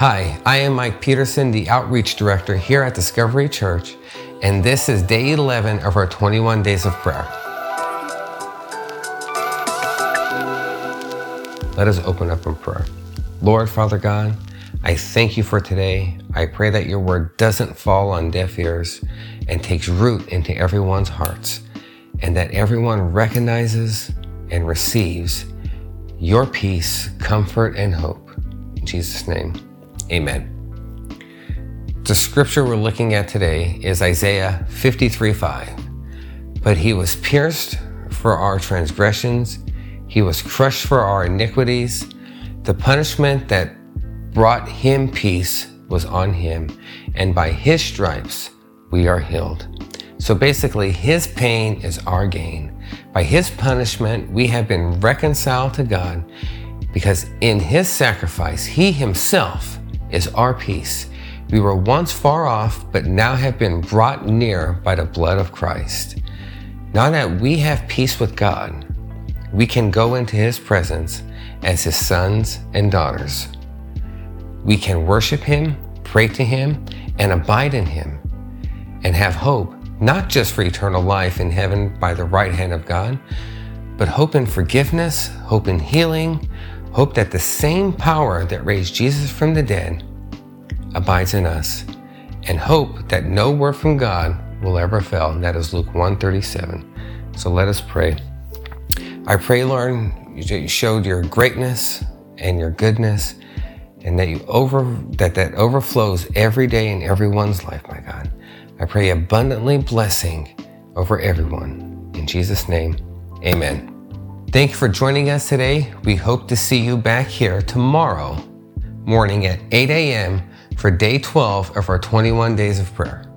Hi, I am Mike Peterson, the Outreach Director here at Discovery Church, and this is day 11 of our 21 days of prayer. Let us open up in prayer. Lord, Father God, I thank you for today. I pray that your word doesn't fall on deaf ears and takes root into everyone's hearts, and that everyone recognizes and receives your peace, comfort, and hope. In Jesus' name, amen. The scripture we're looking at today is Isaiah 53 5. But he was pierced for our transgressions, he was crushed for our iniquities. The punishment that brought him peace was on him, and by his stripes we are healed. So basically, his pain is our gain. By his punishment, we have been reconciled to God because in his sacrifice, he himself is our peace. We were once far off, but now have been brought near by the blood of Christ. Now that we have peace with God, we can go into his presence as his sons and daughters. We can worship him, pray to him, and abide in him, and have hope not just for eternal life in heaven by the right hand of God, but hope in forgiveness, hope in healing, hope that the same power that raised Jesus from the dead abides in us, and hope that no word from God will ever fail. And that is Luke 137. So let us pray. I pray, Lord, you showed your greatness and your goodness, and that you over that that overflows every day in everyone's life, my God. I pray abundantly blessing over everyone. In Jesus' name, amen. Thank you for joining us today. We hope to see you back here tomorrow morning at 8 a.m. for day 12 of our 21 days of prayer.